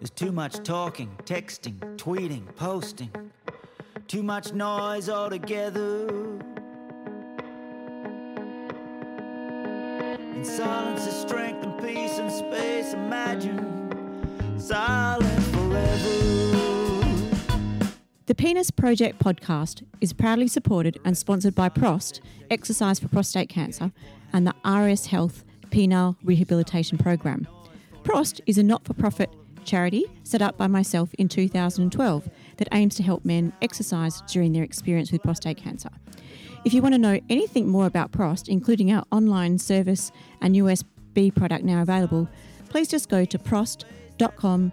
There's too much talking, texting, tweeting, posting, too much noise altogether. In silence is strength and peace and space. Imagine silent forever. The Penis Project podcast is proudly supported and sponsored by PROST, Exercise for Prostate Cancer, and the RS Health Penile Rehabilitation Program. PROST is a not for profit charity set up by myself in 2012 that aims to help men exercise during their experience with prostate cancer. If you want to know anything more about PROST, including our online service and USB product now available, please just go to prost.com.au.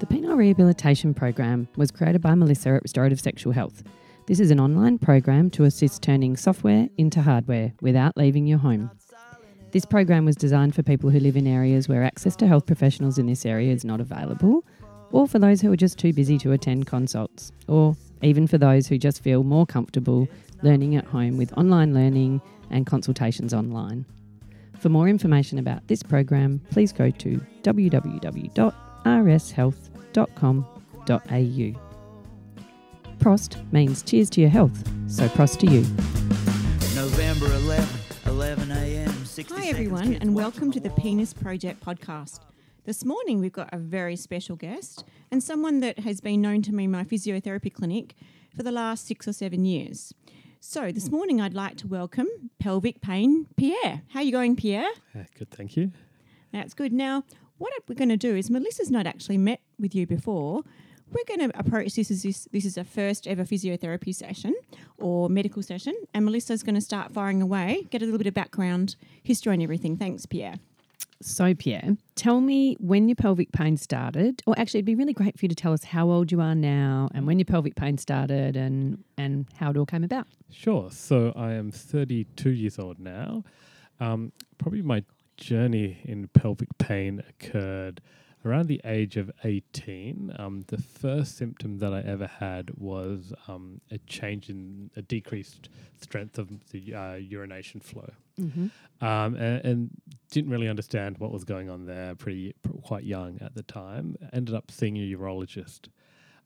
The Penile Rehabilitation Program was created by Melissa at Restorative Sexual Health. This is an online program to assist turning software into hardware without leaving your home. This program was designed for people who live in areas where access to health professionals in this area is not available, or for those who are just too busy to attend consults, or even for those who just feel more comfortable learning at home with online learning and consultations online. For more information about this program, please go to www.rshealth.com.au. Prost means cheers to your health, so prost to you. November 11, 11 a.m. 60 Hi, everyone, kids and welcome to the Penis Project podcast. This morning, we've got a very special guest and someone that has been known to me in my physiotherapy clinic for the last six or seven years. So, this morning, I'd like to welcome pelvic pain Pierre. How are you going, Pierre? Yeah, good, thank you. That's good. Now, what we're going to do is Melissa's not actually met with you before. We're going to approach this as this, this is a first ever physiotherapy session or medical session, and Melissa's going to start firing away, get a little bit of background history and everything. Thanks, Pierre. So, Pierre, tell me when your pelvic pain started, or actually, it'd be really great for you to tell us how old you are now and when your pelvic pain started and, and how it all came about. Sure. So I am 32 years old now. Um, probably my journey in pelvic pain occurred around the age of 18. Um, the first symptom that I ever had was um, a change in a decreased strength of the uh, urination flow. Mm-hmm. um, and, and didn't really understand what was going on there. Pretty pr- quite young at the time. Ended up seeing a urologist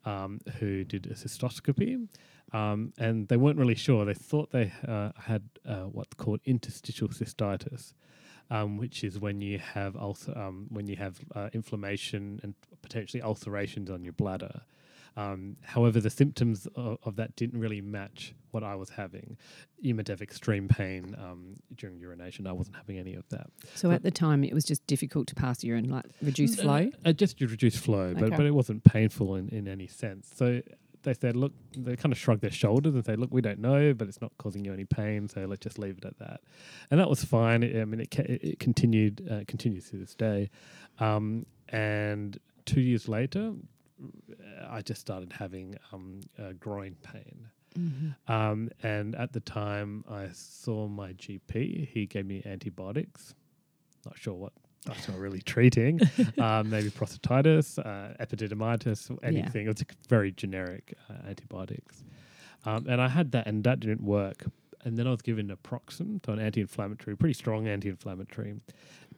um, who did a cystoscopy, um, and they weren't really sure. They thought they uh, had uh, what's called interstitial cystitis. Um, which is when you have ulcer, um, when you have uh, inflammation and potentially ulcerations on your bladder. Um, however, the symptoms of, of that didn't really match what I was having. You might have extreme pain um, during urination. I wasn't having any of that. So, at the time, it was just difficult to pass urine, like reduce flow. Uh, just reduce flow, but, but it wasn't painful in, in any sense. So they said, look, they kind of shrugged their shoulders and say, look, we don't know, but it's not causing you any pain, so let's just leave it at that. And that was fine. I mean, it, it it continued, uh, continues to this day. Um, and two years later, I just started having um, uh, groin pain. Mm-hmm. Um, and at the time, I saw my GP. He gave me antibiotics. Not sure what that's not really treating. um, maybe prostatitis, uh, epididymitis, anything. It was very generic uh, antibiotics. Um, and I had that, and that didn't work. And then I was given naproxen, so an anti-inflammatory, pretty strong anti-inflammatory,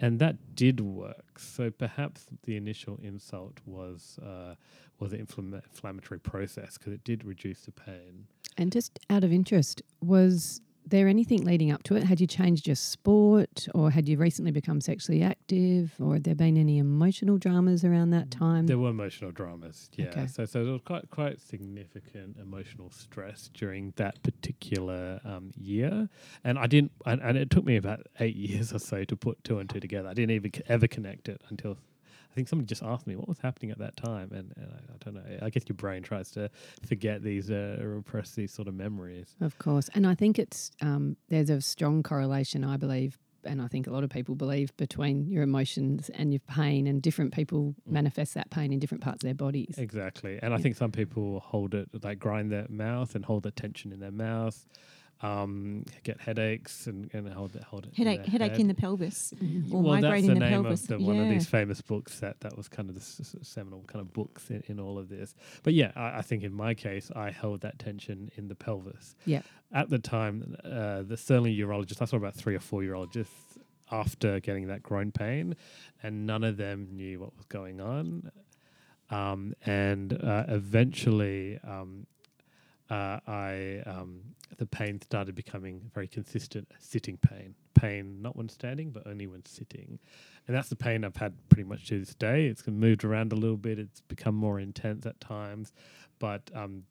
and that did work. So perhaps the initial insult was uh, was the inflammatory process because it did reduce the pain. And just out of interest, was there anything leading up to it? Had you changed your sport, or had you recently become sexually active, or had there been any emotional dramas around that time? There were emotional dramas, yeah. Okay. So, so there was quite quite significant emotional stress during that particular um, year, and I didn't, and, and it took me about eight years or so to put two and two together. I didn't even ever connect it until I think somebody just asked me what was happening at that time, and, and I, I don't know. I guess your brain tries to forget these, uh, repress these sort of memories. Of course, and I think it's um, there's a strong correlation, I believe, and I think a lot of people believe, between your emotions and your pain, and different people Mm. manifest that pain in different parts of their bodies. Exactly. And I think some people hold it, like grind their mouth and hold the tension in their mouth, um, get headaches and, and hold it, hold it. Headache, their headache head. in the pelvis or well, that's migrating the the, name pelvis. of the, one of these famous books that that was kind of the s- s- seminal kind of books in, in all of this. But yeah, I, I think in my case, I held that tension in the pelvis. Yeah. At the time, uh, the certainly urologist, I saw about three or four urologists after getting that groin pain, and none of them knew what was going on. Um, and uh, eventually, um, uh, I um, the pain started becoming very consistent sitting pain. Pain not when standing, but only when sitting, and that's the pain I've had pretty much to this day. It's moved around a little bit. It's become more intense at times, but um,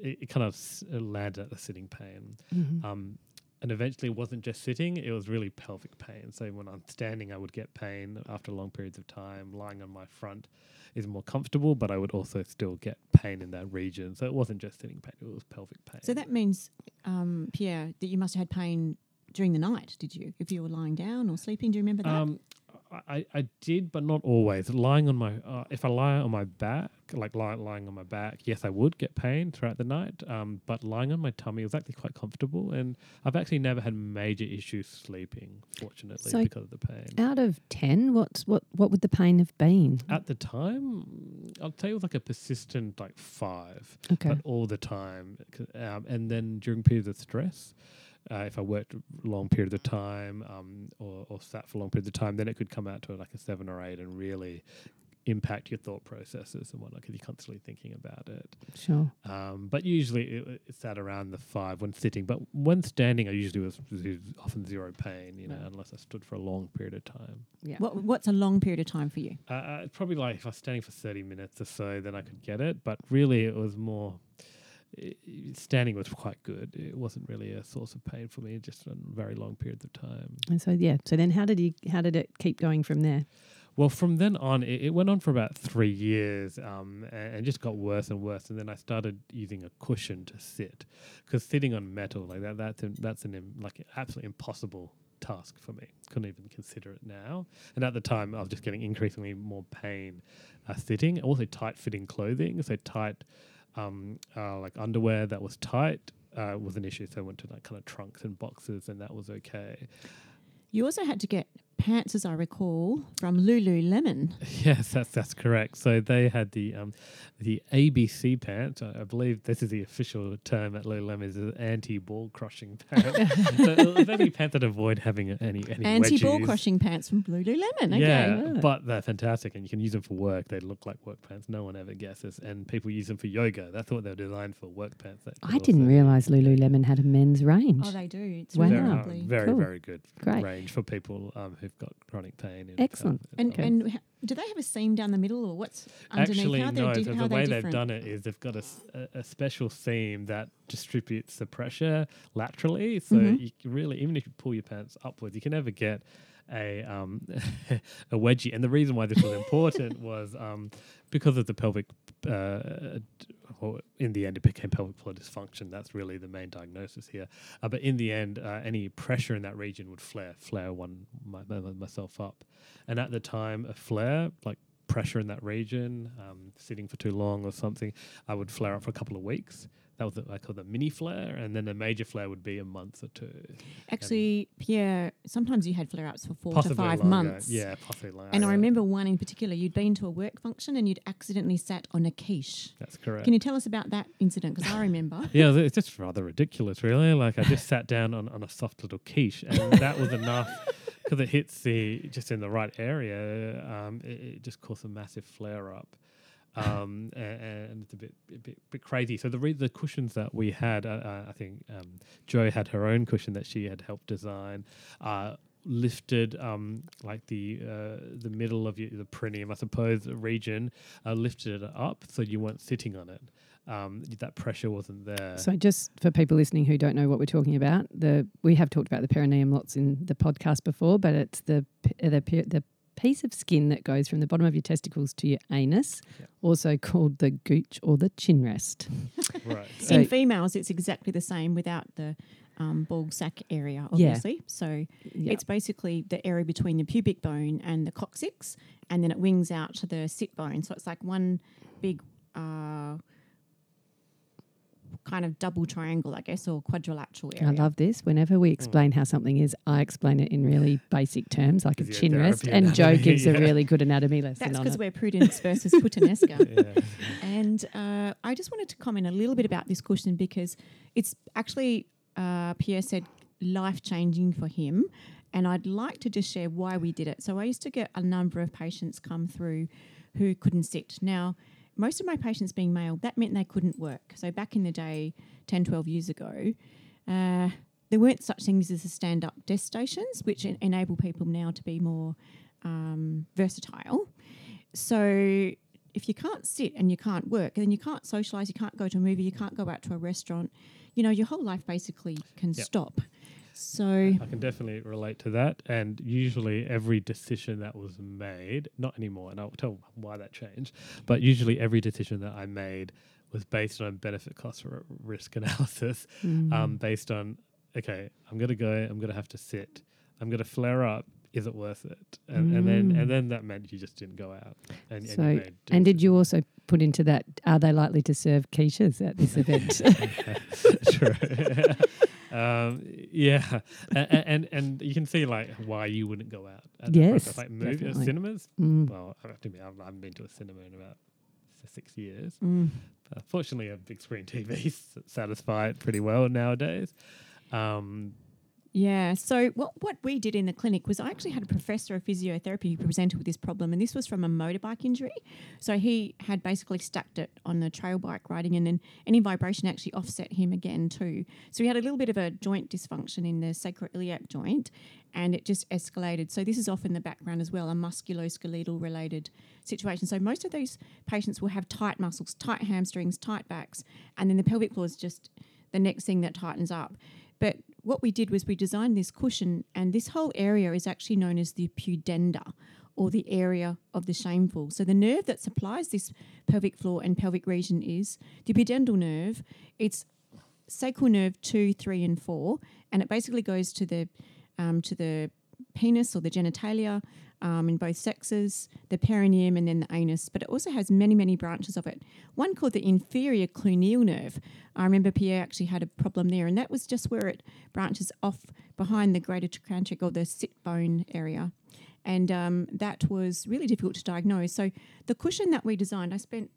it, it kind of s- uh, landed at the sitting pain. Mhm. Um, and eventually, it wasn't just sitting; it was really pelvic pain. So when I'm standing, I would get pain after long periods of time. Lying on my front is more comfortable, but I would also still get pain in that region. So it wasn't just sitting pain; it was pelvic pain. So that means, um, Pierre, that you must have had pain during the night, did you? If you were lying down or sleeping, do you remember that? Um, I, I did, but not always. Lying on my, uh, if I lie on my back, like lie, lying on my back, yes, I would get pain throughout the night. Um, but lying on my tummy was actually quite comfortable, and I've actually never had major issues sleeping, fortunately, So- because of the pain. Out of ten, what's what what would the pain have been? At the time, I'll tell you it was like a persistent like five, Okay. but all the time, Um, and then during periods of stress, uh, if I worked a long period of time um, or, or sat for a long period of time, then it could come out to like a seven or eight and really impact your thought processes and whatnot because you're constantly thinking about it. Sure. Um, but usually it, it's at around the five when sitting. But when standing, I usually was, was often zero pain, you know, Right. unless I stood for a long period of time. Yeah. what, what's a long period of time for you? Uh, uh, probably like if I was standing for 30 minutes or so, then I could get it. But really, it was more i i- standing was quite good. It wasn't really a source of pain for me, just on very long periods of time. And so yeah. So then, how did you? How did it keep going from there? Well, from then on, it, it went on for about three years um, and, and just got worse and worse. And then I started using a cushion to sit because sitting on metal like that, that's, an, that's an im- like absolutely impossible task for me. Couldn't even consider it now. And at the time, I was just getting increasingly more pain uh, sitting. Also, tight fitting clothing. So, tight um, uh, like underwear that was tight uh, was an issue. So, I went to like kind of trunks and boxes, and that was okay. You also had to get pants, as I recall, from Lululemon. Yes, that's that's correct. So they had the um, the ABC pants. I, I believe this is the official term at Lululemon is an anti-ball crushing pants. so it any pants that avoid having any any Anti-ball crushing pants from Lululemon. Okay. Yeah, Yeah. but they're fantastic, and you can use them for work. They look like work pants. No one ever guesses, and people use them for yoga. That's what they're designed for, work pants. that I didn't realize Lululemon had a men's range. Oh, they do. It's Wow. Very, uh, very, Cool. very good Great. range for people um, who've got chronic pain. and, Excellent. And Okay. and h- do they have a seam down the middle, or what's underneath? Actually, how no. they the, how the they way they've done it is they've got a special seam that distributes the pressure laterally. So Mhm. you can really, even if you pull your pants upwards, you can never get a um, a wedgie. And the reason why this was important was um, because of the pelvic. Uh, well, in the end, it became pelvic floor dysfunction. That's really the main diagnosis here. Uh, but in the end, uh, any pressure in that region would flare, flare one my, my, myself up. And at the time, a flare like pressure in that region, um, sitting for too long or something, I would flare up for a couple of weeks. That was what I call the mini flare, and then the major flare would be a month or two. Actually, Pierre, sometimes you had flare ups for four to five longer. months. Yeah, possibly longer. And I remember one in particular. You'd been to a work function and you'd accidentally sat on a quiche. that's correct. Can you tell us about that incident? Because I remember. yeah, it's just rather ridiculous, really. Like I just sat down on, on a soft little quiche, and that was enough because it hits the just in the right area. Um, it, it just caused a massive flare up. Um, and, it's a bit, a bit, bit crazy. So the re- the cushions that we had, uh, uh, I think um, Joe had her own cushion that she had helped design. Uh, lifted um, like the uh, the middle of your, the perineum, I suppose, region, uh, lifted it up so you weren't sitting on it. Um, that pressure wasn't there. So, just for people listening who don't know what we're talking about, the we have talked about the perineum lots in the podcast before, but it's the the the piece of skin that goes from the bottom of your testicles to your anus, Yeah. also called the gooch or the chin rest. right. So- in females, it's exactly the same without the um, ball sack area, Yeah. obviously. So Yeah. it's basically the area between the pubic bone and the coccyx, and then it wings out to the sit bone. So it's like one big uh, kind of double triangle, I guess, or quadrilateral area. I love this. Whenever we explain how something is, I explain it in really basic terms, like a chin rest, and Joe anatomy, gives a really good anatomy lesson That's because we're Prudence versus Puttanesca. Yeah. And uh, I just wanted to comment a little bit about this question because it's actually, uh, Pierre said, life changing for him. And I'd like to just share why we did it. So I used to get a number of patients come through who couldn't sit. Now, most of my patients being male, that meant they couldn't work. So back in the day, 10, 12 years ago, uh, there weren't such things as the stand up desk stations, which en- enable people now to be more um, versatile. So if you can't sit and you can't work, then you can't socialize, you can't go to a movie, you can't go out to a restaurant. You know, your whole life basically can Yep. stop. So I can definitely relate to that. And usually, every decision that was made, not anymore, and I'll tell why that changed, but usually every decision that I made was based on benefit cost r- risk analysis, Mm. um, based on, okay, I'm going to go, I'm going to have to sit, I'm going to flare up. Is it worth it? And, and then Mm. and then that meant you just didn't go out. And, So, and, And did you also put into that, are they likely to serve quiches at this event? True. um, yeah, and, and and you can see like why you wouldn't go out. At Yes, like movie definitely. cinemas. Mm. Well, I have to admit, I haven't been to a cinema in about six years. mm, But fortunately, a big screen TV s- satisfy it pretty well nowadays. Um, Yeah. So what what we did in the clinic was I actually had a professor of physiotherapy who presented with this problem, and this was from a motorbike injury. So he had basically stacked it on the trail bike riding, and then any vibration actually offset him again too. So he had a little bit of a joint dysfunction in the sacroiliac joint, and it just escalated. So this is often the background as well, a musculoskeletal related situation. So most of these patients will have tight muscles, tight hamstrings, tight backs, and then the pelvic floor is just the next thing that tightens up. But what we did was we designed this cushion, and this whole area is actually known as the pudenda, or the area of the shameful. So the nerve that supplies this pelvic floor and pelvic region is the pudendal nerve. It's sacral nerve two, three, and four, and it basically goes to the um, to the penis or the genitalia um, in both sexes, the perineum, and then the anus. But it also has many, many branches of it. One called the inferior cluneal nerve. I remember Pierre actually had a problem there, and that was just where it branches off behind the greater trochanteric or the sit bone area. And um, that was really difficult to diagnose. So the cushion that we designed, I spent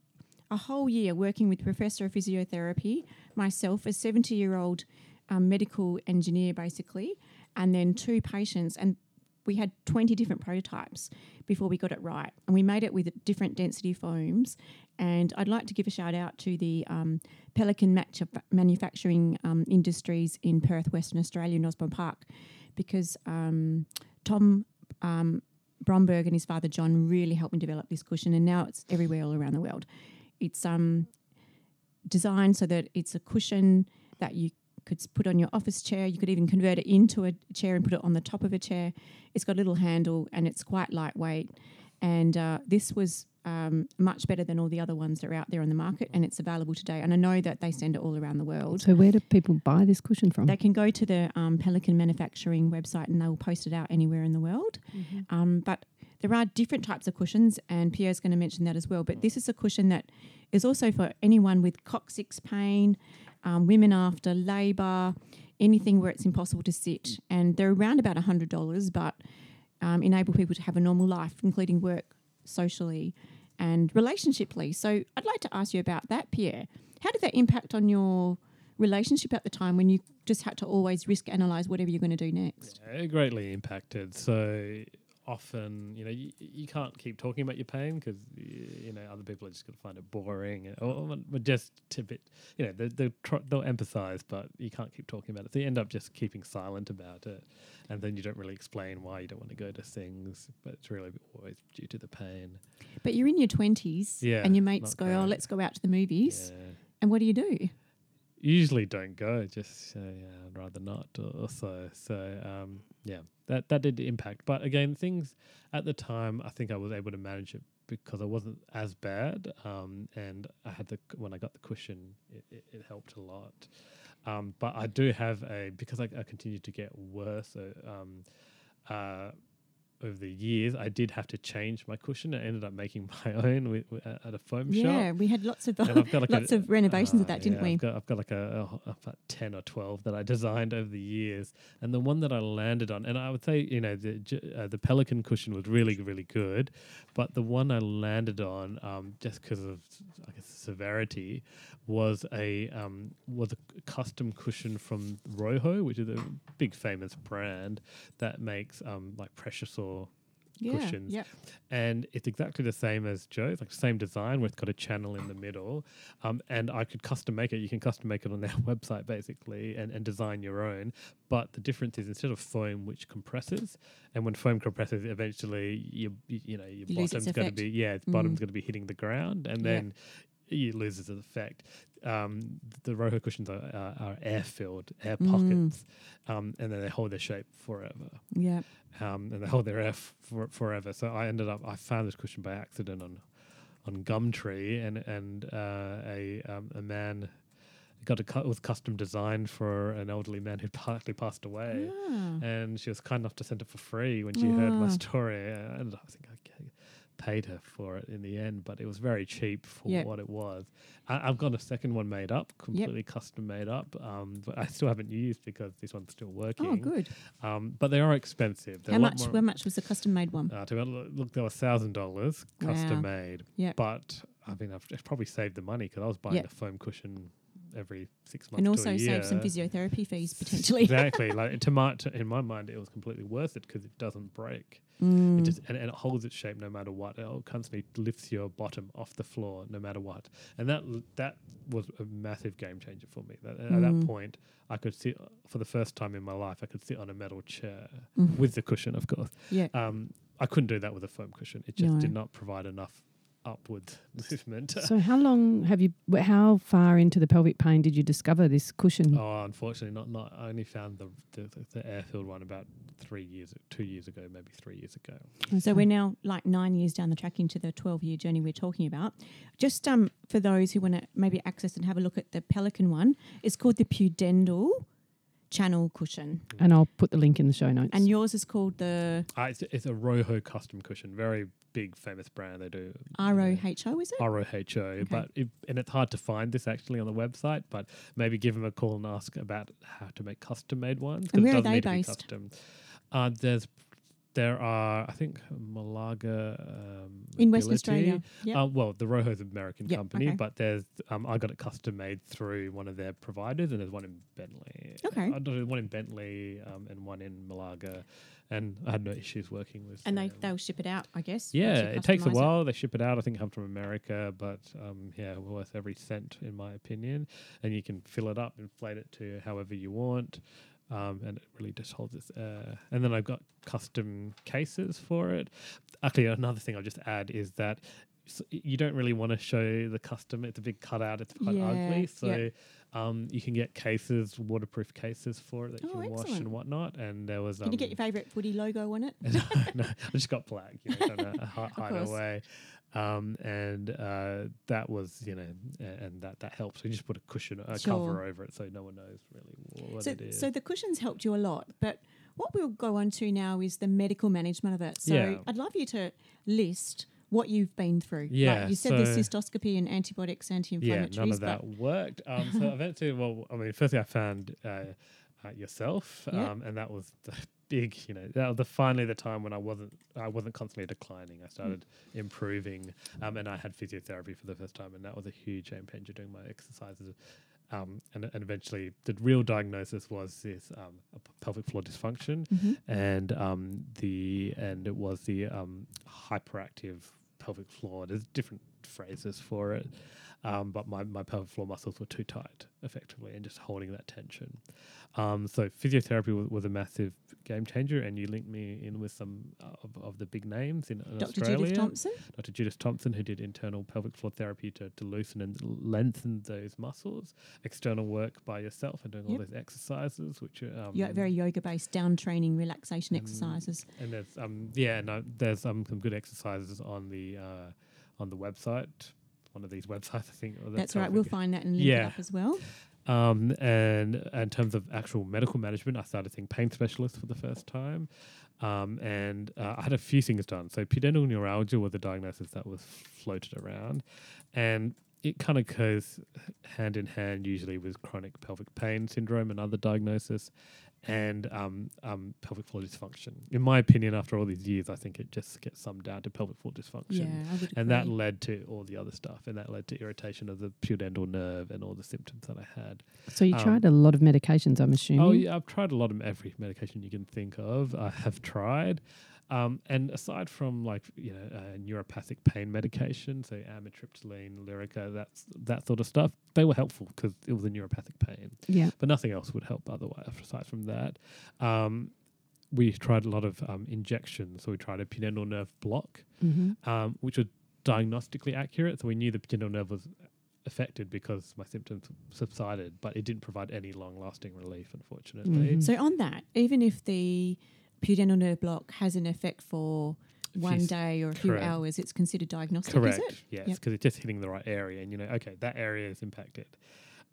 a whole year working with Professor of Physiotherapy, myself, a 70 year old um, medical engineer, basically, and then two patients. And we had 20 different prototypes before we got it right. And we made it with different density foams. And I'd like to give a shout out to the um, Pelican Manufacturing um, Industries in Perth, Western Australia, in Osborne Park, because um, Tom um, Bromberg and his father John really helped me develop this cushion, and now it's everywhere all around the world. It's um, designed so that it's a cushion that you could put on your office chair. You could even convert it into a chair and put it on the top of a chair. It's got a little handle and it's quite lightweight. And uh, this was um, much better than all the other ones that are out there on the market, and it's available today. And I know that they send it all around the world. so, where do people buy this cushion from? They can go to the um, Pelican Manufacturing website and they will post it out anywhere in the world. Um, but there are different types of cushions, and Pierre's going to mention that as well. But this is a cushion that is also for anyone with coccyx pain, um, women after labour, anything where it's impossible to sit. And they're around about $100, but um, enable people to have a normal life, including work, socially, and relationshiply. So I'd like to ask you about that, Pierre. How did that impact on your relationship at the time when you just had to always risk analyze whatever you're going to do next? Yeah, greatly impacted. So often, you know, you, you can't keep talking about your pain because you know other people are just going to find it boring, or, or just to bit, you know, they, they'll, tr- they'll empathize, but you can't keep talking about it. So you end up just keeping silent about it, and then you don't really explain why you don't want to go to things, but it's really always due to the pain. But you're in your 20s Yeah, and your mates go, oh, let's go out to the movies. Yeah. And what do you do? usually don't go. Just say yeah, I'd rather not or, or so. So um, yeah, that that did impact. But again, things at the time, I think I was able to manage it because I wasn't as bad, um, and I had the when I got the cushion, it, it, it helped a lot. Um, but I do have a because I, I continued to get worse. Uh, um, uh, over the years, I did have to change my cushion. I ended up making my own with, with, at a foam shop. Yeah, we had lots of like lots a- of renovations of Ah, that, didn't yeah, we? I've got, I've got like a, a, about 10 or 12 that I designed over the years. And the one that I landed on, and I would say, you know, the uh, the Pelican cushion was really, really good. But the one I landed on, um, just because of, I guess, severity, was a um, was a custom cushion from Roho, which is a big famous brand that makes um, like pressure sore yeah, cushions. Yep. and it's exactly the same as Joe's, like the same design where it's got a channel in the middle. Um, and I could custom make it. You can custom make it on their website basically, and, and design your own. But the difference is instead of foam, which compresses, and when foam compresses, eventually you you, you know your You bottom's going to be yeah, its bottom's Mm. going to be hitting the ground, and then you lose its effect. Um, the Roho cushions are, are, are air filled, air Mm. pockets, um, and then they hold their shape forever Yeah. um, and they hold their F for, forever. So I ended up I found this cushion by accident on on Gumtree, and and uh, a um, a man got a cu- was custom designed for an elderly man who'd partly passed away. Ah. And she was kind enough to send it for free when she heard my Ah. story. And I think g- paid her for it in the end, but it was very cheap for Yep. what it was. I, I've got a second one made up, completely custom made up, um, but I still haven't used because this one's still working. Oh, good. Um, but they are expensive. They're How much? more- How much was the custom made one? uh, to look, they were thousand dollars, custom Wow. made. Yep. But I mean, I've probably saved the money because I was buying Yep. a foam cushion every six months and also save some physiotherapy fees potentially. exactly. like to my, to, in my mind, it was completely worth it because it doesn't break. Mm. It just and, and it holds its shape no matter what. It constantly lifts your bottom off the floor no matter what. And that that was a massive game changer for me. That, At that Mm. point, I could sit for the first time in my life. I could sit on a metal chair Mhm. with the cushion, of course. yeah. Um, I couldn't do that with a foam cushion. It just No. did not provide enough upward movement. So how long have you? How far into the pelvic pain did you discover this cushion? oh, unfortunately, not not. I only found the the, the, the air-filled one about three years, two years ago, maybe three years ago. So we're now like nine years down the track into the 12 year journey we're talking about. Just um, for those who want to maybe access and have a look at the Pelican one, it's called the Pudendal Channel Cushion. And I'll put the link in the show notes. And yours is called the Uh, it's, it's a Roho custom cushion, very big, famous brand. They do ROHO, is it? ROHO, but it, and it's hard to find this actually on the website. But maybe give them a call and ask about how to make custom made ones. And it where are they be based? custom. Uh, there's there are I think Malaga um, In Western Australia. Yeah. Uh, well, the Roho's American Yep, company, okay. but there's um, I got it custom made through one of their providers, and there's one in Bentley. Okay. I one in Bentley um, and one in Malaga, and I had no issues working with. and they, them. they'll ship it out, I guess. Yeah, it takes a customise it. while. They ship it out. I think it comes from America, but um, yeah, worth every cent in my opinion. And you can fill it up, inflate it to however you want, um, and it really just holds its. Uh, and then I've got custom cases for it. Actually, another thing I'll just add is that you don't really want to show the custom. It's a big cutout. It's quite Yeah, ugly, so. yep. Um, you can get cases, waterproof cases for it that you Oh, can wash and whatnot. And there was Can you get um, your favourite footy logo on it? no, no, I just got black, you know, trying to hide away. Um, and uh, that was, you know, and that that helps. We just put a cushion, a Sure. cover over it, so no one knows really what so, it is. so the cushions helped you a lot, but what we'll go on to now is the medical management of it. So Yeah. I'd love you to list what you've been through. Yeah, like you said the cystoscopy and antibiotics, anti-inflammatories. yeah, none of that worked. Um, so eventually, well, I mean, firstly, I found uh, uh, yourself, Yeah. um, and that was the big, you know, that was the finally the time when I wasn't, I wasn't constantly declining. I started improving, um, and I had physiotherapy for the first time, and that was a huge game changer doing my exercises. Um, and, and eventually, the real diagnosis was this um, pelvic floor dysfunction, Mhm. and um, the and it was the um, hyperactive pelvic floor. There's different phrases for it. Um, but my, my pelvic floor muscles were too tight, effectively, and just holding that tension. Um, so physiotherapy was, was a massive game changer, and you linked me in with some of, of the big names in, Dr. Australia. Judith Thompson. Dr. Judith Thompson, who did internal pelvic floor therapy to, to loosen and lengthen those muscles. External work by yourself and doing all Yep. those exercises, which are um, Yo- very yoga based down training relaxation Mm. exercises. and there's um yeah no there's um some good exercises on the uh on the website one of these websites I think or the That's right. We'll find that and link Yeah. it up as well. um and in terms of actual medical management I started seeing pain specialists for the first time um and uh, I had a few things done so pudendal neuralgia was a diagnosis that was floated around and it kind of goes hand in hand usually with chronic pelvic pain syndrome and other diagnosis and um, um, pelvic floor dysfunction. In my opinion, after all these years, I think it just gets summed down to pelvic floor dysfunction. Yeah, And that led to all the other stuff, and that led to irritation of the pudendal nerve and all the symptoms that I had. So you Um, tried a lot of medications, I'm assuming. Oh yeah, I've tried a lot of every medication you can think of. I have tried, um, and aside from like you know uh, neuropathic pain medication, so amitriptyline, Lyrica, that's that sort of stuff, they were helpful because it was a neuropathic pain. Yeah. But nothing else would help otherwise. Aside from that, um, we tried a lot of um, injections. So we tried a pudendal nerve block, hmm um, which was diagnostically accurate. So we knew the pudendal nerve was affected because my symptoms subsided, but it didn't provide any long-lasting relief, unfortunately. Mhm. So on that, even if the pudendal nerve block has an effect for one day or a few correct. hours, it's considered diagnostic, Correct. is it? Yes, Yep. because it's just hitting the right area, and you know, okay, that area is impacted.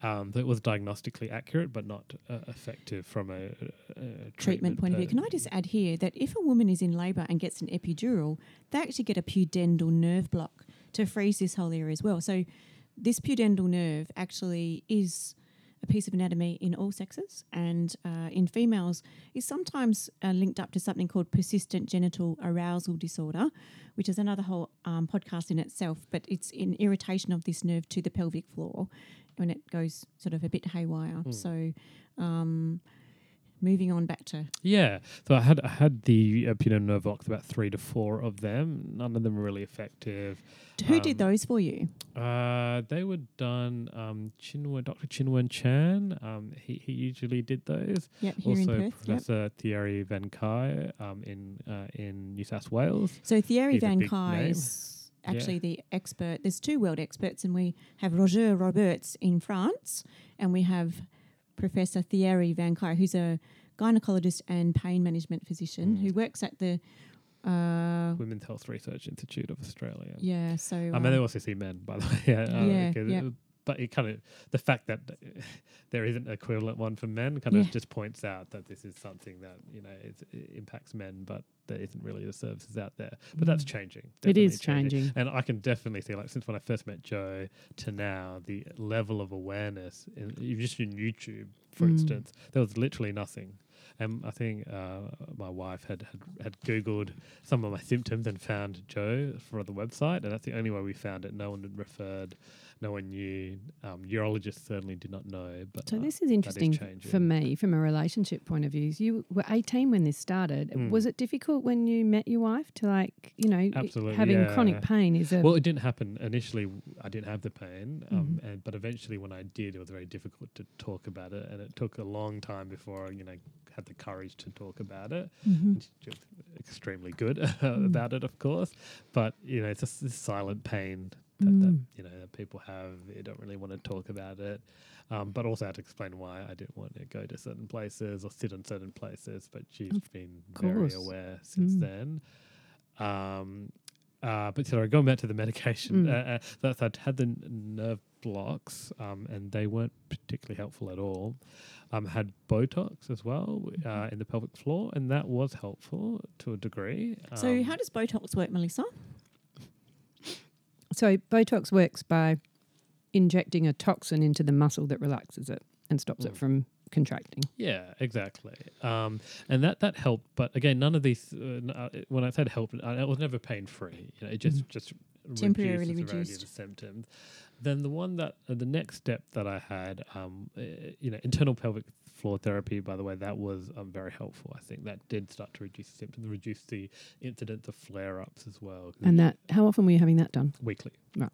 Um, so it was diagnostically accurate, but not uh, effective from a, a, a treatment, treatment point of view. Can I just add here that if a woman is in labour and gets an epidural, they actually get a pudendal nerve block to freeze this whole area as well. So this pudendal nerve actually is a piece of anatomy in all sexes and uh, in females is sometimes uh, linked up to something called persistent genital arousal disorder, which is another whole um, podcast in itself. But it's an irritation of this nerve to the pelvic floor when it goes sort of a bit haywire. Mm. So um, moving on back to Yeah. So I had I had the uh, nerve blocks, about three to four of them. None of them were really effective. who did Um, those for you? Uh, they were done. Um, Chinwen, Dr. Chinwen Chan. Um, he he usually did those. Yep, here in also, Perth. Yep. Professor Thierry Vancaillie um, in uh, in New South Wales. So Thierry He's Vancaillie is actually the expert. There's two world experts, and we have Roger Roberts in France, and we have Professor Thierry Vancaillie, who's a gynecologist and pain management physician Mm. who works at the. Uh, Women's Health Research Institute of Australia. yeah, so I mean, um, they also see men, by the way. Yeah, uh, yeah. But it kind of the fact that there isn't an equivalent one for men kind Yeah. of just points out that this is something that you know it's, it impacts men, but there isn't really the services out there. But that's changing. Mm. It is definitely changing. and I can definitely see, like, since when I first met Joe to now, the level of awareness, in, just in YouTube, for Mm. instance, there was literally nothing. And I think uh, my wife had, had had Googled some of my symptoms and found Joe for the website, and that's the only way we found it. No one had referred, no one knew. Um, urologists certainly did not know. But So uh, this is interesting for me from a relationship point of view. You were 18 when this started. Mm. Was it difficult when you met your wife to like, you know, Absolutely, having yeah. chronic pain is a Well, it didn't happen initially. I didn't have the pain, um, Mhm. and but eventually, when I did, it was very difficult to talk about it, and it took a long time before I, you know, had the courage to talk about it. Mhm. And extremely good Mm. about it, of course, but you know, it's just this silent pain that, Mm. that you know that people have. They don't really want to talk about it, um, but also I had to explain why I didn't want to go to certain places or sit in certain places. But she's Of been very aware since Mm. then. Um, uh, but sorry, going back to the medication, Mm. uh, uh, that I'd had the nerve blocks, um, and they weren't particularly helpful at all. Um, had Botox as well Mm-hmm. uh, in the pelvic floor, and that was helpful to a degree. so Um, how does Botox work, Melissa? So Botox works by injecting a toxin into the muscle that relaxes it and stops it Mm. from contracting. Yeah, exactly. Um, and that that helped, but again, none of these. Uh, uh, when I said help, uh, it was never pain free. You know, it just Mhm. just Temporarily reduces the severity reduced. the symptoms. Then the one that uh, the next step that I had, um, uh, you know, internal pelvic floor therapy. By the way, that was um, very helpful. I think that did start to reduce symptoms, reduce the incidence of flare ups as well. And that, how often were you having that done? weekly. Right.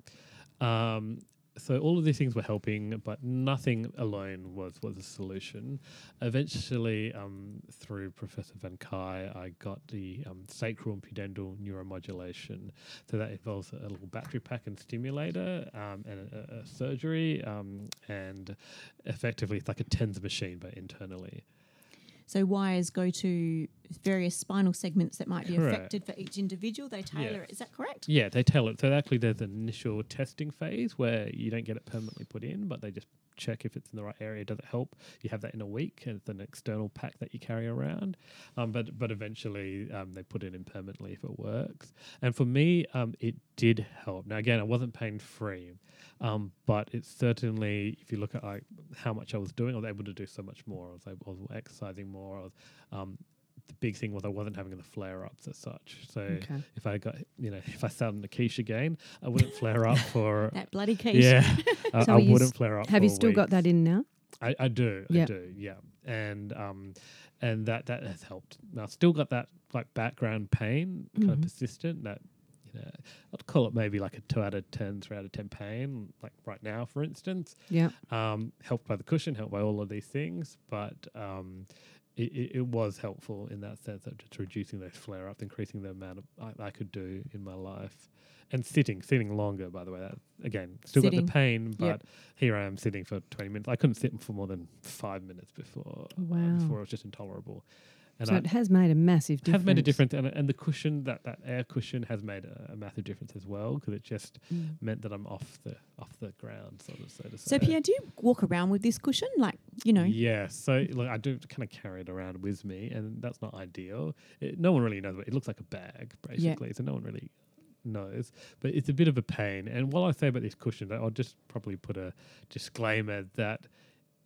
Um, so all of these things were helping, but nothing alone was was a solution. Eventually, um, through Professor Vancaillie, I got the um, sacral and pudendal neuromodulation. So that involves a little battery pack and stimulator um, and a, a surgery, um, and effectively it's like a TENS machine, but internally. So wires go to various spinal segments that might be Correct. affected for each individual. They tailor Yes. it. Is that correct? Yeah, they tell it. So actually, there's an initial testing phase where you don't get it permanently put in, but they just check if it's in the right area. Does it help? You have that in a week, and it's an external pack that you carry around. Um, but but eventually, um, they put it in permanently if it works. And for me, um, it did help. Now again, I wasn't pain free, um, but it's certainly if you look at like how much I was doing, I was able to do so much more. I was able, I was exercising more. I was, um, the big thing was I wasn't having the flare ups as such. So Okay. if I got you know if I sat on the quiche again, I wouldn't flare up for That bloody case. yeah. I, So I wouldn't flare up. Have you still got that in now? I, I do. I do. Yeah. And um, and that that has helped. Now I've still got that like background pain, kind of Mhm. persistent. That you know, I'd call it maybe like a two out of ten, three out of ten pain. Like right now, for instance, Yeah. um, helped by the cushion, helped by all of these things, but um, it, it, it was helpful in that sense of just reducing those flare ups, increasing the amount of I, I could do in my life, and sitting, sitting longer. By the way, that again still got the pain, but Yep. here I am sitting for twenty minutes. I couldn't sit for more than five minutes before. uh, before it was just intolerable. And so I it has made a massive difference. have made a difference, and, and the cushion that that air cushion has made a, a massive difference as well because it just Mm. meant that I'm off the off the ground, sort of so to say. So Pierre, do you walk around with this cushion? Like, you know, Yeah, so like I do kind of carry it around with me, and that's not ideal. It, no one really knows. What, it looks like a bag, basically, so no one really knows. But it's a bit of a pain. And while I say about these cushions, I'll just probably put a disclaimer that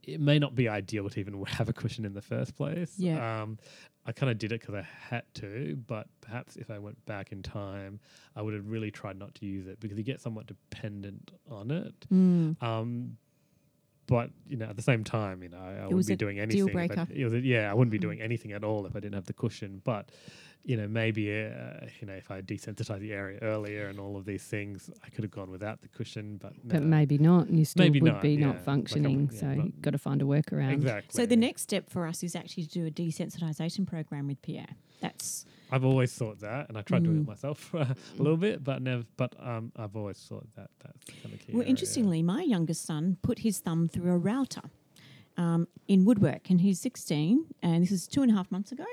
it may not be ideal to even have a cushion in the first place. Yeah. Um, I kind of did it because I had to, but perhaps if I went back in time, I would have really tried not to use it because you get somewhat dependent on it. Mm. Um, but you know, at the same time, you know, I, I wouldn't be doing deal anything. I- breaker. it was a- yeah, I wouldn't be Mm. doing anything at all if I didn't have the cushion. But you know, maybe uh, you know, if I desensitized the area earlier and all of these things, I could have gone without the cushion. But, But maybe not. You still Maybe would not, be yeah. not Like functioning. would- yeah, so you've got to find a workaround. exactly. So the next step for us is actually to do a desensitization program with Pierre. That's I've always thought that, and I tried doing Mm. it myself a little bit, but never. But um, I've always thought that that's kind of key. well. area. Interestingly, my youngest son put his thumb through a router um, in woodwork, and he's 16, and this is two and a half months ago.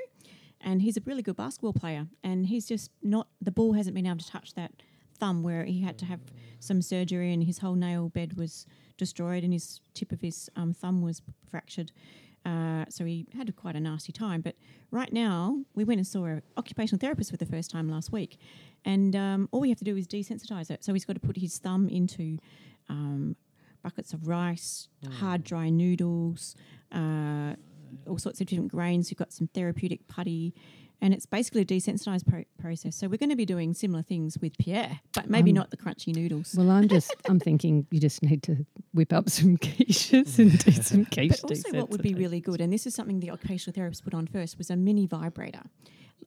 And he's a really good basketball player, and he's just not. The ball hasn't been able to touch that thumb where he had to have some surgery, and his whole nail bed was destroyed, and his tip of his um, thumb was fractured. Uh, so he had a, quite a nasty time. But right now, we went and saw an occupational therapist for the first time last week, and um, all we have to do is desensitize it. So he's got to put his thumb into um, buckets of rice, hard dry noodles, uh, all sorts of different grains. You've got some therapeutic putty. And it's basically a desensitized pro- process. So we're going to be doing similar things with Pierre, but maybe Um, not the crunchy noodles. Well, I'm just, I'm thinking you just need to whip up some quiches and do some quiche But also, what would be really good, and this is something the occupational therapist put on first, was a mini vibrator,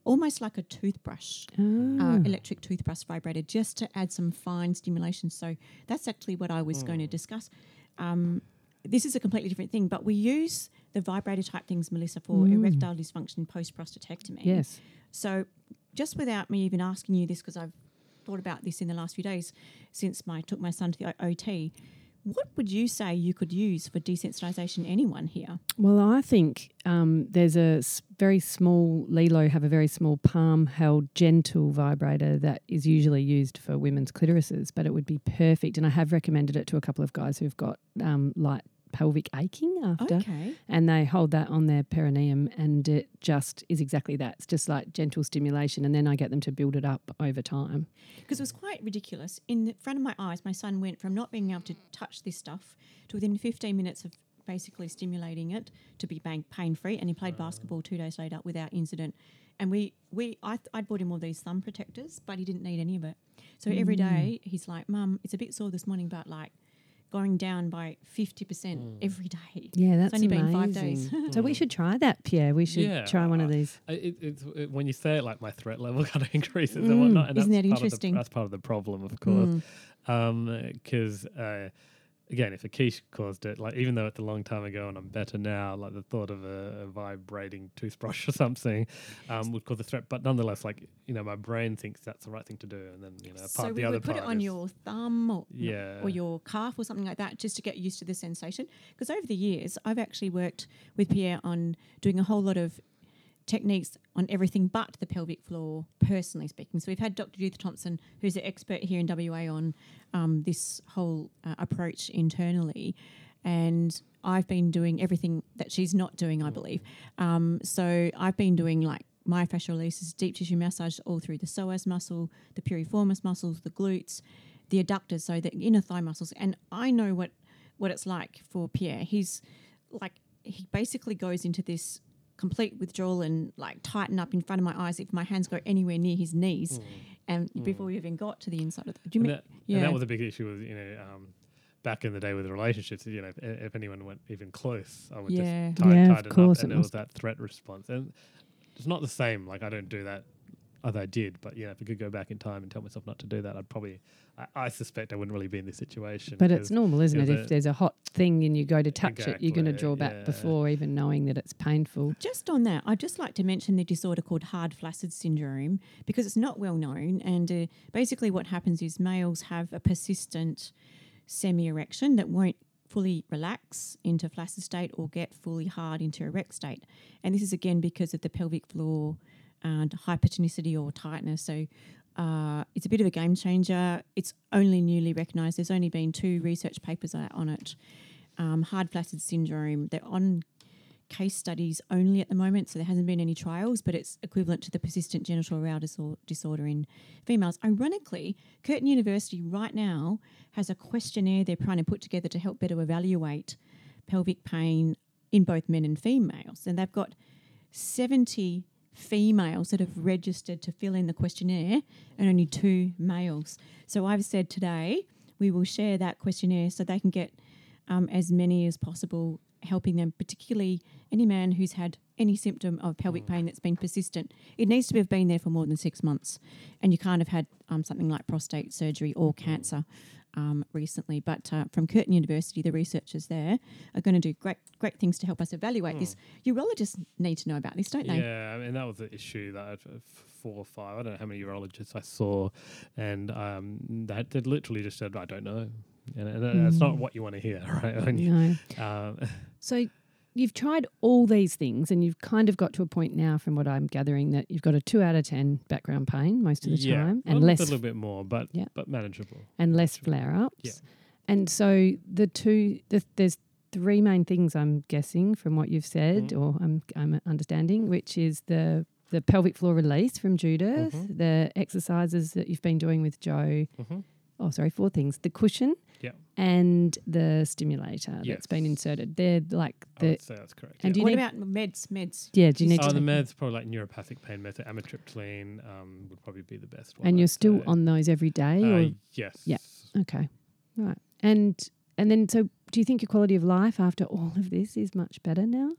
almost like a toothbrush, uh, Ah. electric toothbrush vibrator, just to add some fine stimulation. So that's actually what I was going to discuss. Um, this is a completely different thing, but we use the vibrator type things, Melissa, for Mm. erectile dysfunction post prostatectomy. Yes. So, just without me even asking you this, because I've thought about this in the last few days since I took my son to the O- OT, what would you say you could use for desensitization? Anyone here? Well, I think um, there's a very small, LELO have a very small palm held gentle vibrator that is usually used for women's clitorises, but it would be perfect. And I have recommended it to a couple of guys who've got um, light pelvic aching after. Okay. And they hold that on their perineum, and it just is exactly that. It's just like gentle stimulation, and then I get them to build it up over time. Because it was quite ridiculous. In the front of my eyes, my son went from not being able to touch this stuff to within 15 minutes of basically stimulating it to be pain free, and he played basketball two days later without incident. And we, we I, th- I bought him all these thumb protectors, but he didn't need any of it. So every mm. day he's like, "Mum, it's a bit sore this morning, but like going down by fifty percent every day." Yeah, that's only amazing. been five days. so we should try that, Pierre. We should Yeah, try one of these. I- It, it's it, when you say it, like my threat level kind of increases Mm, and whatnot. And isn't that's that part the- interesting? that's part of the problem, of course. Mm. Because uh, again, if a quiche caused it, like even though it's a long time ago and I'm better now, like the thought of a, a vibrating toothbrush or something um, would cause a threat. But nonetheless, like you know, my brain thinks that's the right thing to do, and then you know, part so the other put it part on is- your thumb or, Yeah. or your calf or something like that just to get used to the sensation. Because over the years, I've actually worked with Pierre on doing a whole lot of techniques on everything but the pelvic floor, personally speaking. So we've had Dr. Judith Thompson, who's an expert here in WA on um, this whole uh, approach internally. And I've been doing everything that she's not doing, I believe. Um, so I've been doing like myofascial releases, deep tissue massage all through the psoas muscle, the piriformis muscles, the glutes, the adductors, so the inner thigh muscles. And I know what what it's like for Pierre. He's like he basically goes into this complete withdrawal and like tighten up in front of my eyes if my hands go anywhere near his knees, and before we even got to the inside of the. Do you and mean? that, yeah. and that was a big issue with you know um, back in the day with relationships. You know, if, if anyone went even close, I would Yeah. just tie, Yeah, of tighten course up, and it was that threat response. And it's not the same. Like I don't do that. As I did, but yeah, if I could go back in time and tell myself not to do that, I'd probably. I, I suspect I wouldn't really be in this situation. But it's normal, isn't it? there's If there's a hot thing and you go to touch it, you're going to draw back yeah. before even knowing that it's painful. Just on that, I'd just like to mention the disorder called hard flaccid syndrome because it's not well known. And uh, basically, what happens is males have a persistent semi erection that won't fully relax into flaccid state or get fully hard into erect state. And this is again because of the pelvic floor and hypertonicity or tightness. So uh, it's a bit of a game changer. It's only newly recognised. There's only been two research papers on it. Um, hard flaccid syndrome. They're on case studies only at the moment, so there hasn't been any trials, but it's equivalent to the persistent genital arousal disorder in females. Ironically, Curtin University right now has a questionnaire they're trying to put together to help better evaluate pelvic pain in both men and females, and they've got 70 females that have registered to fill in the questionnaire and only two males. So I've said today we will share that questionnaire so they can get um, as many as possible, helping them, particularly any man who's had any symptom of pelvic pain that's been persistent. It needs to have been there for more than six months, and you can't have had um, something like prostate surgery or cancer. Um, recently, but uh, from Curtin University, the researchers there are going to do great, great things to help us evaluate this. Urologists need to know about this, don't they? Yeah, I mean that was the issue that uh, four or five. I don't know how many urologists I saw, and um, that they literally just said, "I don't know," and, and that's not what you want to hear, right? No. um, So you've tried all these things and you've kind of got to a point now, from what I'm gathering, that you've got a two out of 10 background pain most of the yeah, time and less a little bit more, but Yeah. but manageable. and less flare ups. Yeah. And so the two, the, there's three main things I'm guessing from what you've said Mhm. or I'm, I'm understanding, which is the the pelvic floor release from Judith, Mhm. the exercises that you've been doing with Joe. hmm Oh, sorry, four things: the cushion, Yeah. and the stimulator that's been inserted. They're like I the would say that's correct. and yeah. do you what need- about meds? Meds. yeah. Do you need oh, to the take- meds probably like neuropathic pain meds. Amitriptyline um, would probably be the best one. and you're I'd still say. on those every day, Uh, or yes. Yeah. Okay. Right. And and then so do you think your quality of life after all of this is much better now?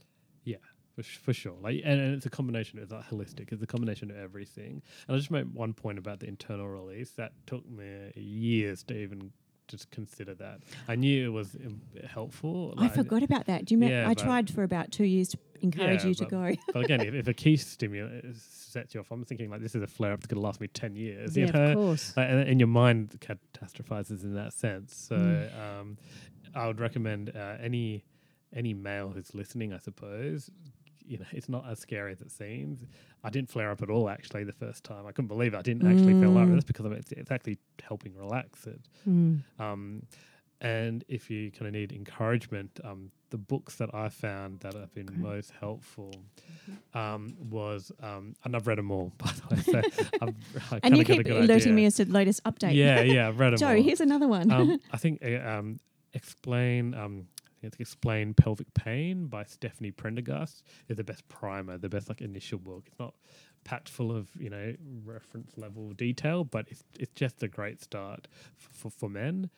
Yeah, for, sh- for sure. Like, and, and it's a combination. It's like holistic. It's a combination of everything. And I just made one point about the internal release that took me years to even just consider that. I knew it was um, helpful. I like- forgot about that. Do you remember? Yeah, I tried for about two years to encourage Yeah, you to but- go. But again, if, if a key stimulus sets you off, I'm thinking like this is a flare up that's going to last me ten years. yeah, you know? of course. Like, and, and your mind catastrophizes in that sense. So Mm. um, I would recommend uh, any any male who's listening, I suppose. You know, it's not as scary as it seems. I didn't flare up at all actually the first time. I couldn't believe it. I didn't actually feel like Mm. that's because. It's, it's actually helping relax it. Mm. Um, and if you kind of need encouragement, um, the books that I found that have been Okay. most helpful um, was, um, and I've read them all, by the way. So I've, I and you kinda got a keep good alerting idea. me as to the latest update. Yeah, yeah, I've read them Joe, all. here's another one. um, I think uh, um, explain. It's Explain Pelvic Pain by Stephanie Prendergast is the best primer, the best like initial book. It's not packed full of you know reference level detail, but it's it's just a great start for for men.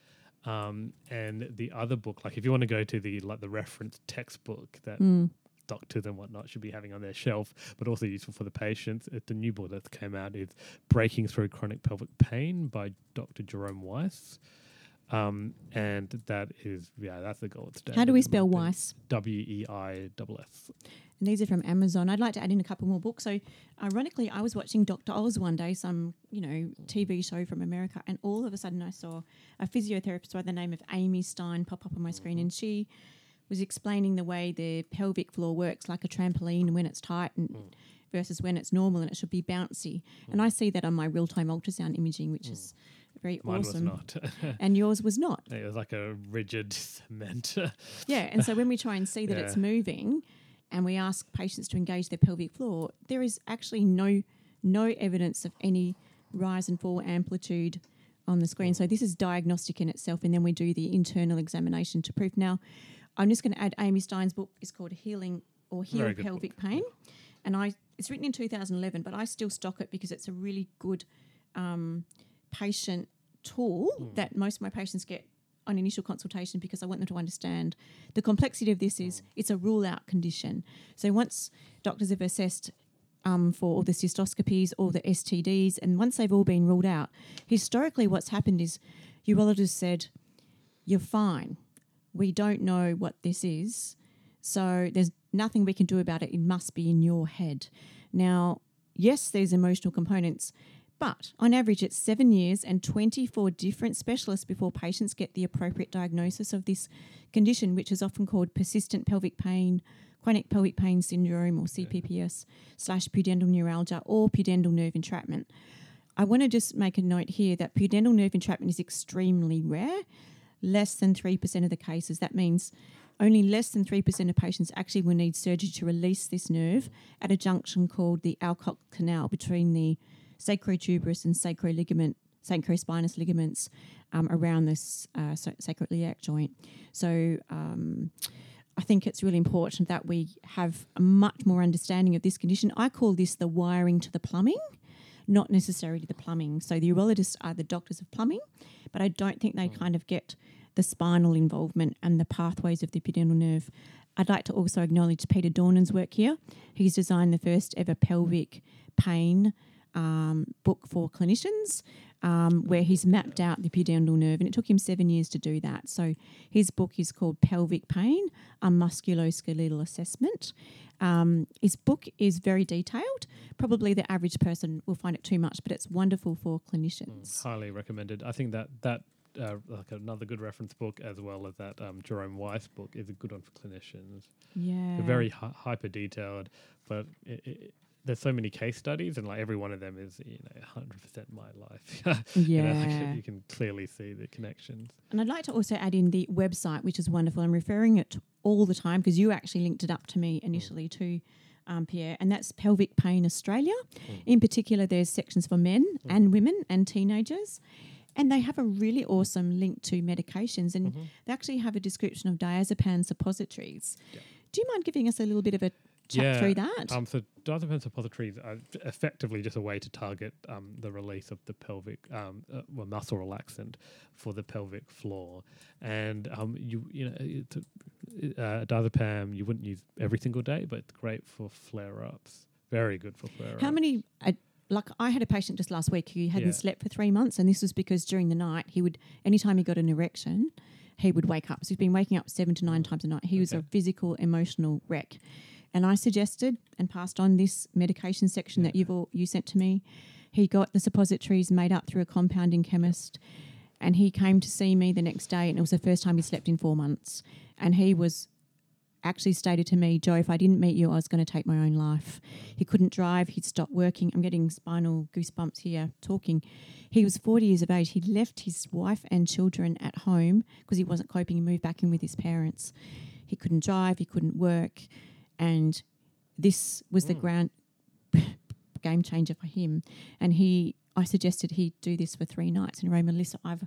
Um, and the other book, like if you want to go to the like the reference textbook that Mm. doctors and whatnot should be having on their shelf, but also useful for the patients. It's the new book that came out is Breaking Through Chronic Pelvic Pain by Dr. Jerome Weiss. Um, and that is, yeah, that's the goal. standard. How do we spell. Weiss? W E I S. And these are from Amazon. I'd like to add in a couple more books. So, ironically, I was watching Dr. Oz one day, some you know TV show from America, and all of a sudden I saw a physiotherapist by the name of Amy Stein pop up on my screen, and she was explaining the way the pelvic floor works, like a trampoline when it's tight and hmm. versus when it's normal and it should be bouncy. And hmm. I see that on my real time ultrasound imaging, which hmm. is very Mine awesome. was not. And yours was not. it was like a rigid cement. Yeah, and so when we try and see that it's moving, and we ask patients to engage their pelvic floor, there is actually no no evidence of any rise and fall amplitude on the screen. So this is diagnostic in itself, and then we do the internal examination to prove. Now, I'm just going to add Amy Stein's book is called Healing or Heal Pelvic book. Pain, and I it's written in 2011, but I still stock it because it's a really good um, patient tool Hmm. that most of my patients get on initial consultation because I want them to understand the complexity of this is it's a rule out condition. So once doctors have assessed um, for all the cystoscopies, all the STDs, and once they've all been ruled out, historically what's happened is urologists said, You're fine. We don't know what this is. So there's nothing we can do about it. It must be in your head. Now, yes, there's emotional components, but on average, it's seven years and 24 different specialists before patients get the appropriate diagnosis of this condition, which is often called persistent pelvic pain, chronic pelvic pain syndrome, or CPPS, slash pudendal neuralgia, or pudendal nerve entrapment. I want to just make a note here that pudendal nerve entrapment is extremely rare, less than 3% of the cases. That means only less than 3% of patients actually will need surgery to release this nerve at a junction called the Alcock Canal between the sacrotuberous and sacroligament, sacrospinous ligaments um, around this uh, sa- sacroiliac joint. So um, I think it's really important that we have a much more understanding of this condition. I call this the wiring to the plumbing not necessarily the plumbing. So the urologists are the doctors of plumbing, but I don't think they kind of get the spinal involvement and the pathways of the pudendal nerve. I'd like to also acknowledge Peter Dornan's work here. He's designed the first ever pelvic pain um, book for clinicians, um, where he's mapped out the pudendal nerve, and it took him seven years to do that. So his book is called Pelvic Pain: A Musculoskeletal Assessment. Um, his book is very detailed. Probably the average person will find it too much, but it's wonderful for clinicians. Highly recommended. I think that that uh, like another good reference book as well as that um, Jerome Weiss book is a good one for clinicians. Yeah, They're very hy- hyper detailed, but it, it, there's so many case studies, and like every one of them is you know 100 percent my life. You know, like, Yeah. you can clearly see the connections. And I'd like to also add in the website, which is wonderful. I'm referring it all the time because you actually linked it up to me mm. initially too, um, Pierre, and that's Pelvic Pain Australia. Mm. In particular, there's sections for men mm. and women and teenagers. And they have a really awesome link to medications, and mm-hmm. they actually have a description of diazepam suppositories. Yeah. Do you mind giving us a little bit of a chat through that? Um, so diazepam suppositories are effectively just a way to target um, the release of the pelvic um, uh, well, muscle relaxant for the pelvic floor, and um, you you know it's a, uh, diazepam you wouldn't use every single day, but it's great for flare ups. Very good for flare ups. How many? Uh, like I had a patient just last week who hadn't Yeah. slept for three months, and this was because during the night he would, anytime he got an erection, he would wake up. So he's been waking up seven to nine times a night. He was a physical, emotional wreck, and I suggested and passed on this medication section that you've all you sent to me. He got the suppositories made up through a compounding chemist, and he came to see me the next day, and it was the first time he slept in four months, and he was actually stated to me, Joe, if I didn't meet you, I was going to take my own life. He couldn't drive. He'd stopped working. I'm getting spinal goosebumps here talking. He was 40 years of age. He left his wife and children at home because he wasn't coping He moved back in with his parents. He couldn't drive. He couldn't work. And this was the ground game changer for him. And he, I suggested he do this for three nights And row. Melissa, I've